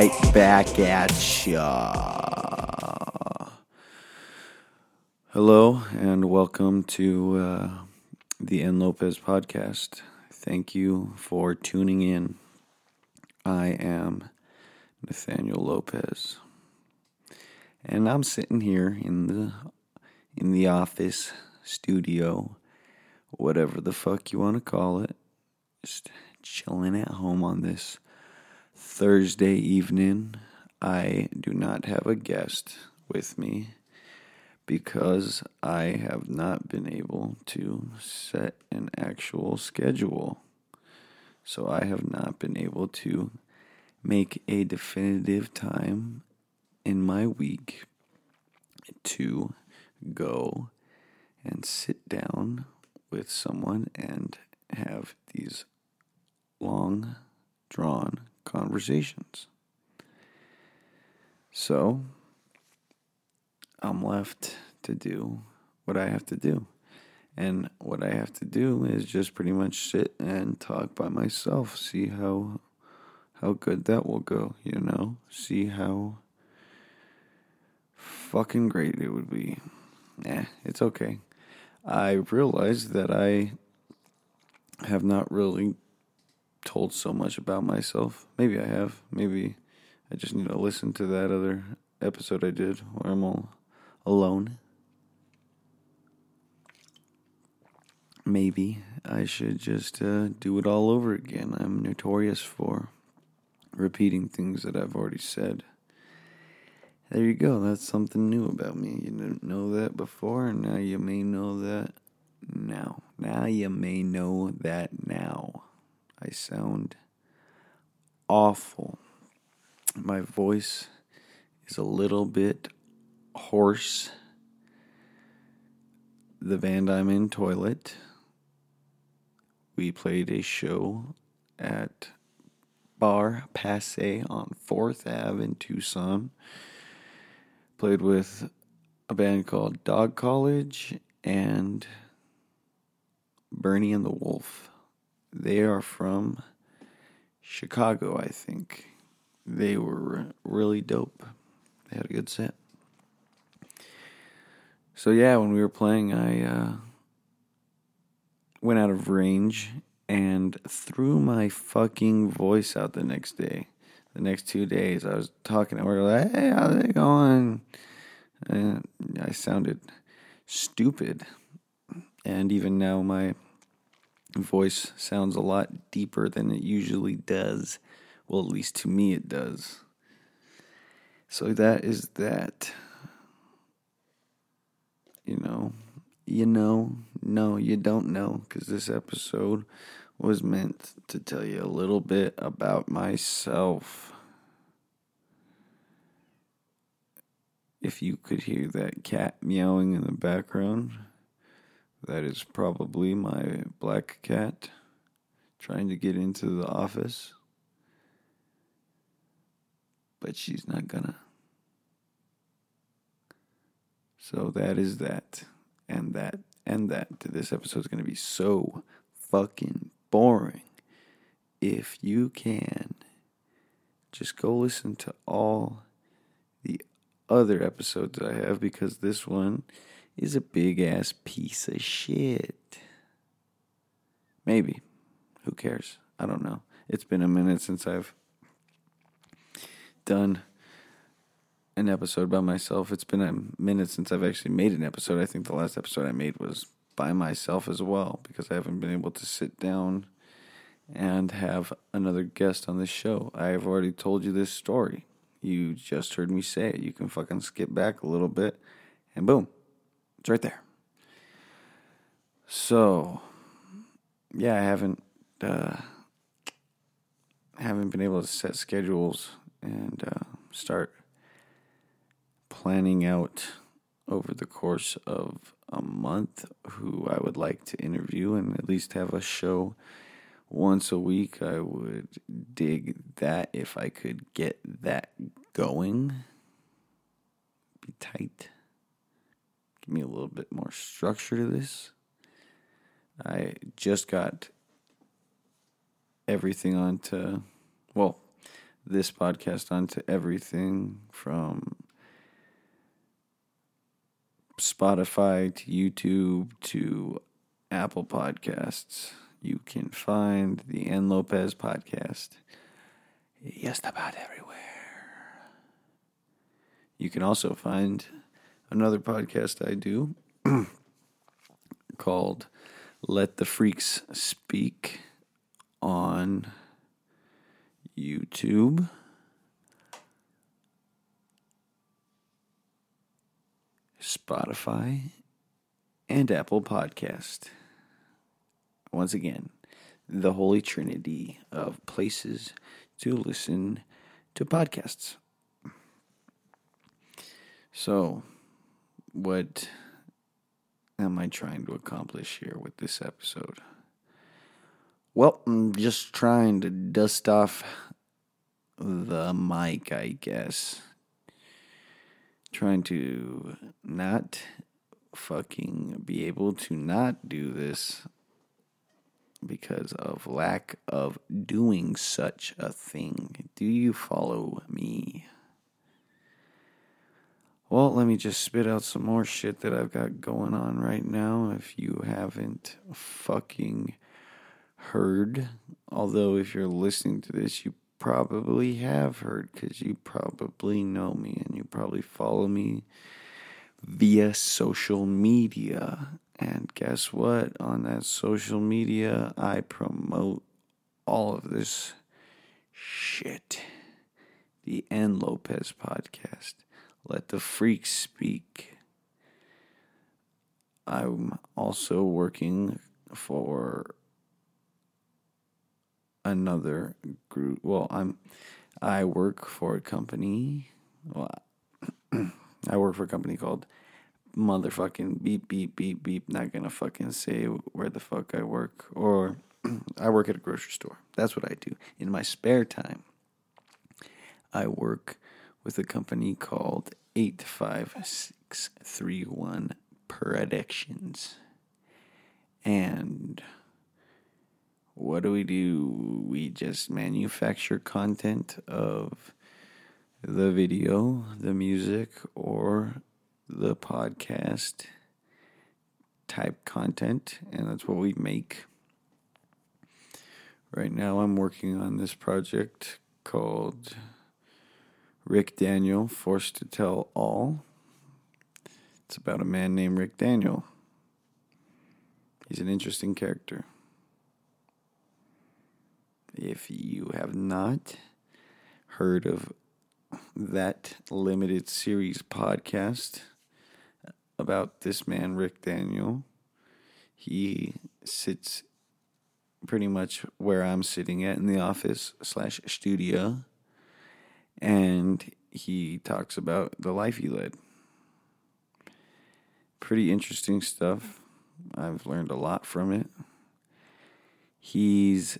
right back at ya. Hello, and welcome to uh, the N Lopez podcast. Thank you for tuning in. I am Nathaniel Lopez, and I'm sitting here in the in the office studio, whatever the fuck you want to call it, just chilling at home on this Thursday evening. I do not have a guest with me because I have not been able to set an actual schedule. So I have not been able to make a definitive time in my week to go and sit down with someone and have these long drawn conversations. So I'm left to do what I have to do. And what I have to do is just pretty much sit and talk by myself, see how how good that will go, you know? See how fucking great it would be. Eh, it's okay. I realized that I have not really told so much about myself. Maybe I have. Maybe I just need to listen to that other episode I did where I'm all alone. Maybe I should just uh, do it all over again. I'm notorious for repeating things that I've already said. There you go. That's something new about me. You didn't know that before, and now you may know that now. Now you may know that now. I sound awful. My voice is a little bit hoarse. The in toilet. We played a show at Bar Passe on 4th Ave in Tucson. Played with a band called Dog College and Bernie and the Wolf. They are from Chicago, I think. They were really dope. They had a good set. So yeah, when we were playing, I uh, went out of range and threw my fucking voice out the next day. The next two days, I was talking were like, "Hey, how's it going?" And I sounded stupid, and even now my voice sounds a lot deeper than it usually does. Well, at least to me, it does. So that is that. You know, you know, no, you don't know, because this episode was meant to tell you a little bit about myself. If you could hear that cat meowing in the background, that is probably my black cat trying to get into the office. But she's not gonna. So that is that. And that. And that. This episode is gonna be so fucking boring. If you can, just go listen to all the other episodes I have because this one is a big ass piece of shit. Maybe. Who cares? I don't know. It's been a minute since I've done an episode by myself. It's been a minute since I've actually made an episode. I think the last episode I made was by myself as well because I haven't been able to sit down and have another guest on this show. I have already told you this story. You just heard me say it. You can fucking skip back a little bit and boom, it's right there. So, yeah, I haven't uh, haven't been able to set schedules and uh, start planning out over the course of a month who I would like to interview and at least have a show once a week. I would dig that if I could get that going. Be tight me a little bit more structure to this. I just got everything onto, well, this podcast onto everything from Spotify to YouTube to Apple Podcasts. You can find the N Lopez podcast just about everywhere. You can also find another podcast I do called Let the Freaks Speak on YouTube. Spotify, and Apple Podcast. Once again, the holy trinity of places to listen to podcasts. So, what am I trying to accomplish here with this episode? Well, I'm just trying to dust off the mic, I guess. Trying to not fucking be able to not do this because of lack of doing such a thing. Do you follow me? Well, let me just spit out some more shit that I've got going on right now if you haven't fucking heard. Although, if you're listening to this, you probably have heard because you probably know me and you probably follow me via social media. And guess what? On that social media, I promote all of this shit. The N Lopez podcast. Let the freaks speak. I'm also working for another group. Well, I'm I work for a company. Well, I work for a company called motherfucking beep beep beep beep. Not gonna fucking say where the fuck I work or I work at a grocery store. That's what I do in my spare time. I work with a company called Eight Five Six Three One Productions, and what do we do? We just manufacture content of the video, the music, or the podcast type content, and that's what we make. Right now, I'm working on this project called Rick Daniel Forced to Tell All. It's about a man named Rick Daniel. He's an interesting character. If you have not heard of that limited series podcast about this man, Rick Daniel, he sits pretty much where I'm sitting at in the office slash studio, and he talks about the life he led. Pretty interesting stuff. I've learned a lot from it. He's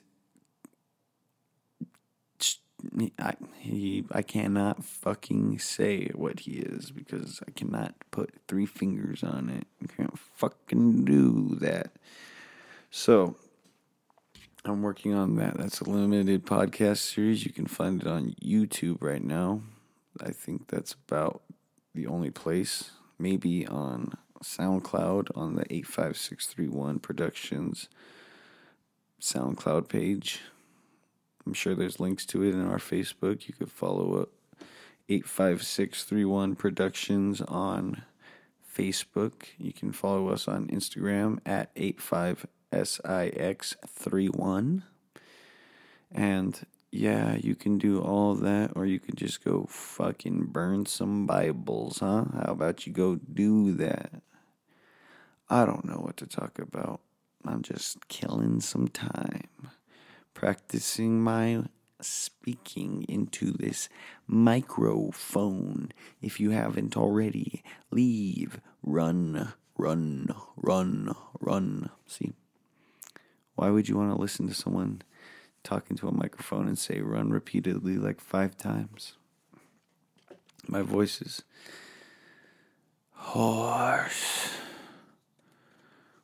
I he I cannot fucking say what he is because I cannot put three fingers on it. I can't fucking do that. So I'm working on that. That's a limited podcast series. You can find it on YouTube right now. I think that's about the only place. Maybe on SoundCloud on the 85631 Productions SoundCloud page. I'm sure there's links to it in our Facebook. You could follow up 85631 Productions on Facebook. You can follow us on Instagram at 85SIX31. And yeah, you can do all that, or you could just go fucking burn some Bibles, huh? How about you go do that? I don't know what to talk about. I'm just killing some time practicing my speaking into this microphone. If you haven't already, leave, run, run, run, run. See? Why would you want to listen to someone talking to a microphone and say run repeatedly like five times? My voice is hoarse.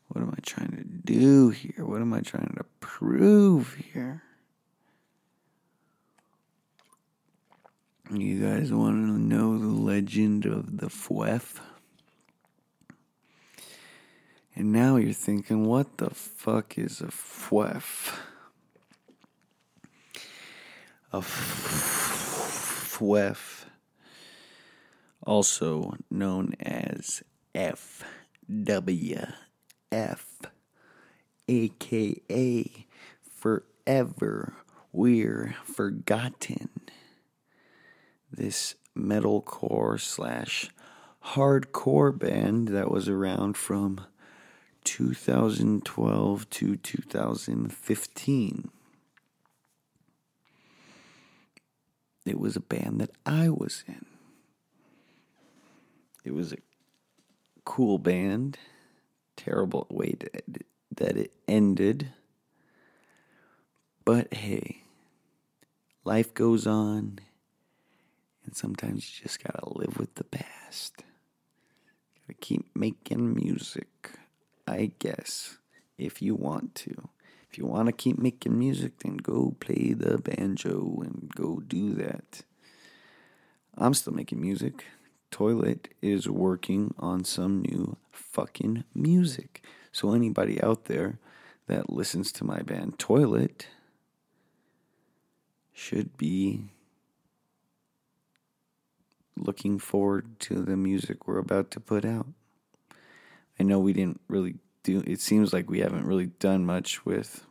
What am I trying to do here? What am I trying to prove here? You guys want to know the legend of the Fwef? And now you're thinking, what the fuck is a Fwef? A Fwef, also known as FWF, aka Forever We're Forgotten. This metalcore slash hardcore band that was around from 2012 to 2015. It was a band that I was in. It was a cool band. Terrible way that it ended. But hey, life goes on, and sometimes you just gotta live with the past. Gotta keep making music, I guess, if you want to. If you want to keep making music, then go play the banjo and go do that. I'm still making music. Toilet is working on some new fucking music. So, anybody out there that listens to my band Toilet should be looking forward to the music we're about to put out. I know we didn't really do it seems like we haven't really done much with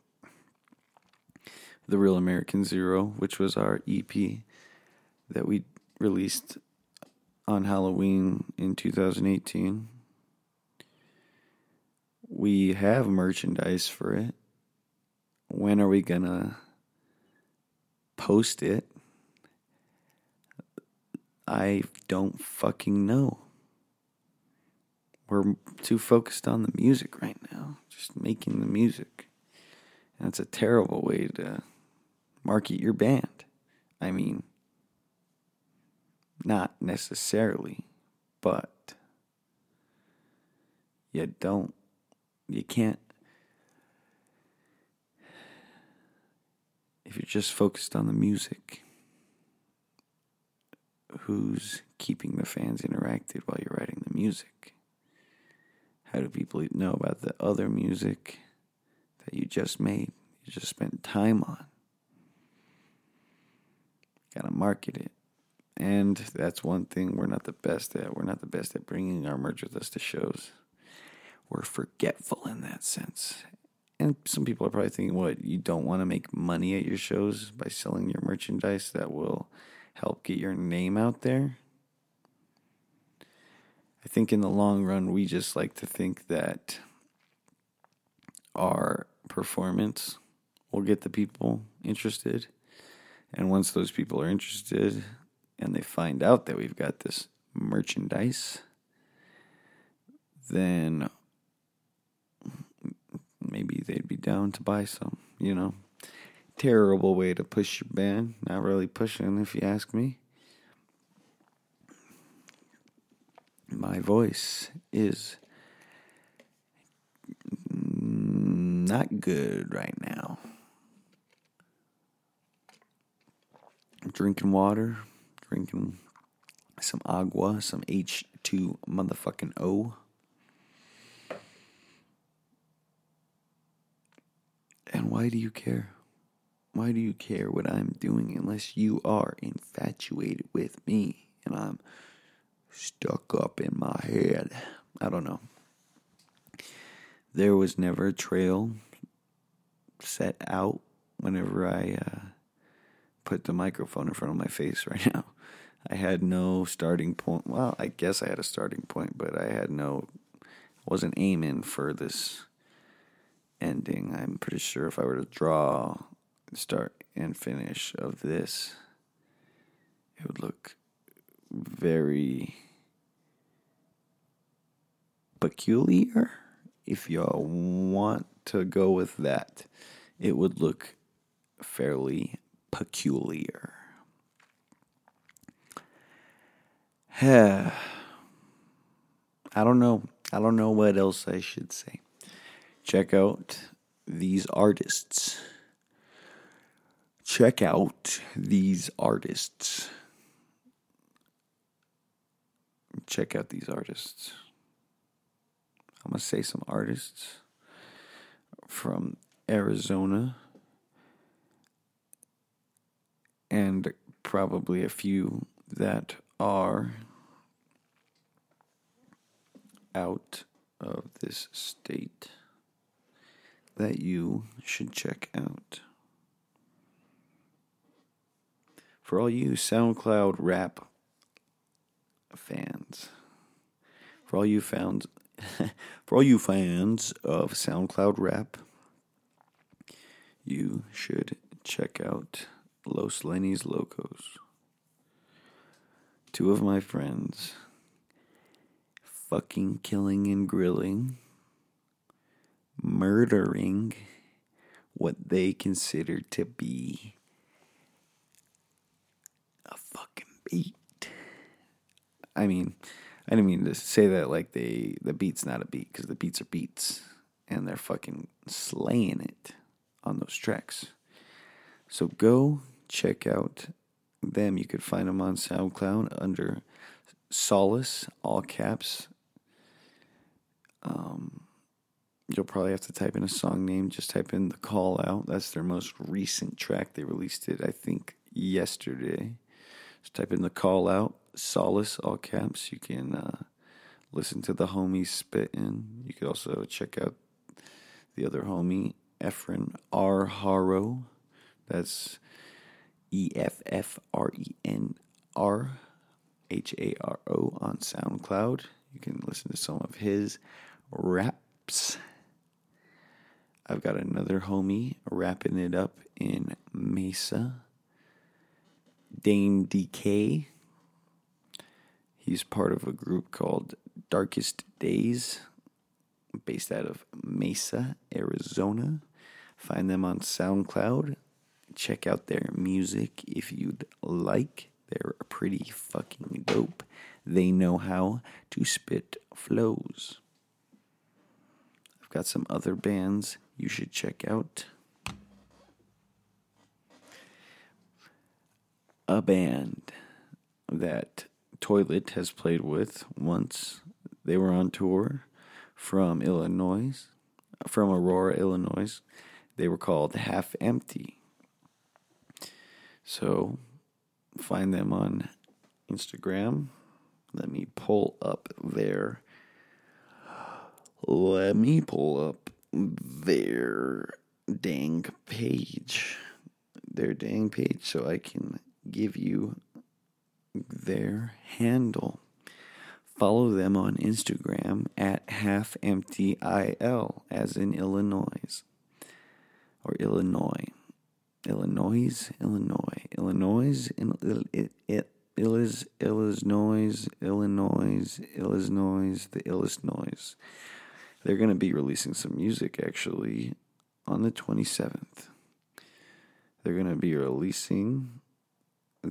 the Real American Zero, which was our EP that we released on Halloween in 2018. We have merchandise for it. When are we gonna post it? I don't fucking know. We're too focused on the music right now, just making the music. And it's a terrible way to market your band. I mean, not necessarily, but you don't, you can't, if you're just focused on the music, who's keeping the fans interacted while you're writing the music? How do people know about the other music that you just made, you just spent time on? Gotta market it. And that's one thing we're not the best at. We're not the best at bringing our merch with us to shows. We're forgetful in that sense. And some people are probably thinking, what, you don't want to make money at your shows by selling your merchandise that will help get your name out there? I think in the long run, we just like to think that our performance will get the people interested. And once those people are interested and they find out that we've got this merchandise, then maybe they'd be down to buy some, you know. Terrible way to push your band. Not really pushing, if you ask me. My voice is not good right now. Drinking water, drinking some agua, some H2 motherfucking O. And why do you care? Why do you care what I'm doing unless you are infatuated with me and I'm stuck up in my head. I don't know. There was never a trail set out whenever I uh, put the microphone in front of my face right now. I had no starting point. Well, I guess I had a starting point, but I had no, wasn't aiming for this ending. I'm pretty sure if I were to draw start and finish of this, it would look very peculiar. If y'all want to go with that, it would look fairly peculiar. I don't know. I don't know what else I should say. Check out these artists. Check out these artists. check out these artists. I'm going to say some artists from Arizona and probably a few that are out of this state that you should check out. For all you SoundCloud rap fans, for all you fans, for all you fans of SoundCloud rap, you should check out Los Lenny's Locos. Two of my friends fucking killing and grilling, murdering what they consider to be a fucking beat. I mean, I didn't mean to say that like they the beat's not a beat because the beats are beats and they're fucking slaying it on those tracks. So go check out them. You could find them on SoundCloud under Solace, all caps. Um, you'll probably have to type in a song name. Just type in the call out. That's their most recent track. They released it, I think, yesterday. Just type in the call out, Solace, all caps. You can uh, listen to the homie spitting. You could also check out the other homie, Effren R. Haro. That's E F F R E N R H A R O on SoundCloud. You can listen to some of his raps. I've got another homie rapping it up in Mesa. Dane DK. He's part of a group called Darkest Days, based out of Mesa, Arizona. Find them on SoundCloud. Check out their music if you'd like. They're pretty fucking dope. They know how to spit flows. I've got some other bands you should check out. A band that Toilet has played with once. They were on tour from Illinois, from Aurora, Illinois. They were called Half Empty. So find them on Instagram. Let me pull up their. Let me pull up their dang page. Their dang page so I can give you their handle. Follow them on Instagram at half empty il as in Illinois or Illinois. Illinois, Illinois, Illinois, Illinois, Illinois, Illinois, the Illinois. They're going to be releasing some music actually on the 27th. They're going to be releasing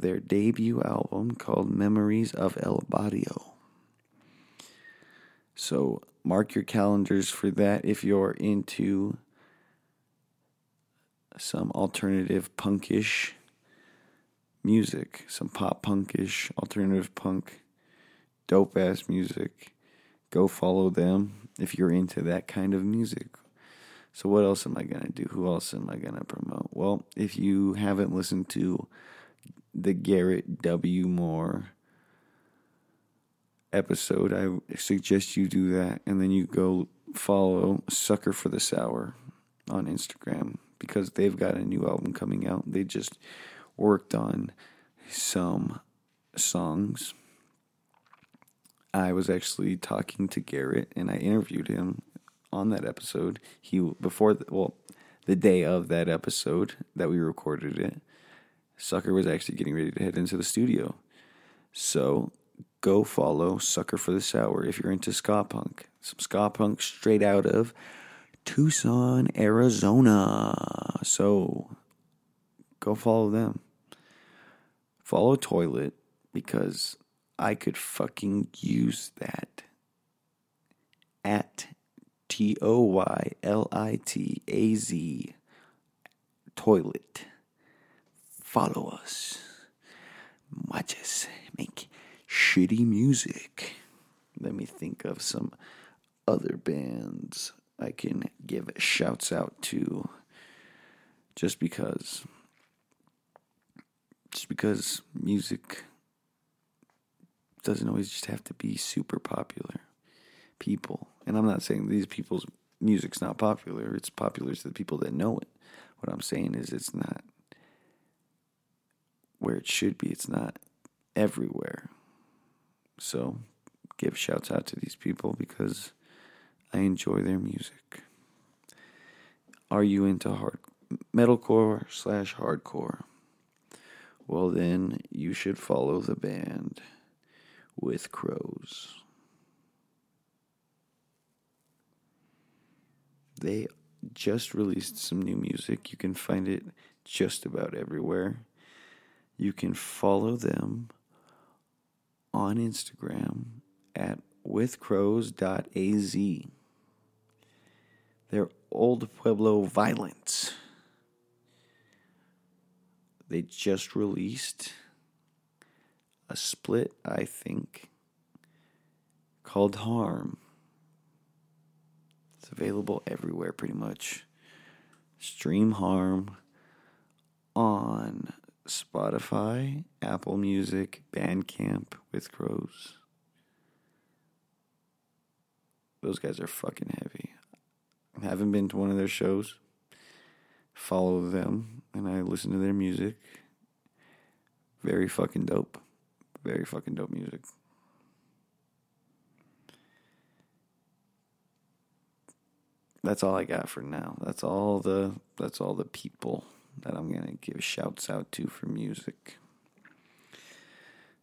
their debut album called Memories of El Barrio. So mark your calendars for that if you're into some alternative punkish music, some pop punkish, alternative punk, dope ass music. Go follow them if you're into that kind of music. So, what else am I going to do? Who else am I going to promote? Well, if you haven't listened to the Garrett W. Moore episode, I suggest you do that. And then you go follow Sucker for the Sour on Instagram because they've got a new album coming out. They just worked on some songs. I was actually talking to Garrett and I interviewed him on that episode. He before the, well the day of that episode that we recorded it. Sucker was actually getting ready to head into the studio. So go follow Sucker for the Sour if you're into ska punk. Some ska punk straight out of Tucson, Arizona. So go follow them. Follow Toilet because I could fucking use that. At T O Y L I T A Z Toilet. Follow us. Watch us make shitty music. let me think of some other bands I can give shouts out to just because just because music doesn't always just have to be super popular people and i'm not saying these people's music's not popular it's popular to the people that know it what i'm saying is it's not where it should be it's not everywhere so give shouts out to these people because i enjoy their music are you into hard metalcore slash hardcore well, then you should follow the band with crows. They just released some new music. You can find it just about everywhere. You can follow them on Instagram at withcrows.az. They're Old Pueblo Violence they just released a split, I think, called Harm. It's available everywhere pretty much. Stream Harm on Spotify, Apple Music, Bandcamp with Crows. Those guys are fucking heavy. I haven't been to one of their shows follow them and I listen to their music. Very fucking dope. Very fucking dope music. That's all I got for now. That's all the that's all the people that I'm going to give shouts out to for music.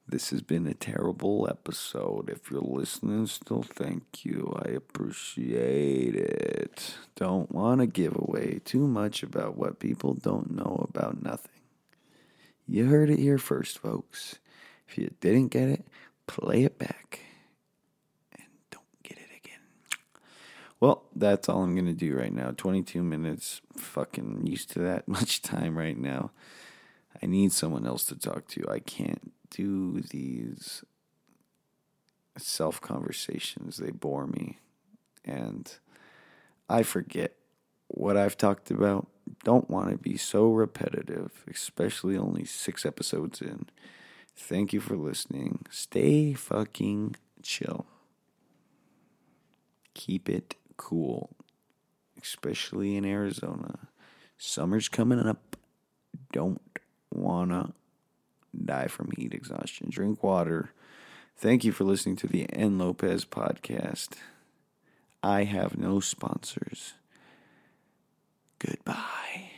This has been a terrible episode. If you're listening still, thank you. I appreciate it. Don't want to give away too much about what people don't know about nothing. You heard it here first, folks. If you didn't get it, play it back. And don't get it again. Well, that's all I'm going to do right now. 22 minutes. Fucking used to that much time right now. I need someone else to talk to. I can't do these self conversations. They bore me. And I forget what I've talked about. Don't want to be so repetitive, especially only six episodes in. Thank you for listening. Stay fucking chill. Keep it cool, especially in Arizona. Summer's coming up. Don't wanna die from heat exhaustion. Drink water. Thank you for listening to the N Lopez podcast. I have no sponsors. Goodbye.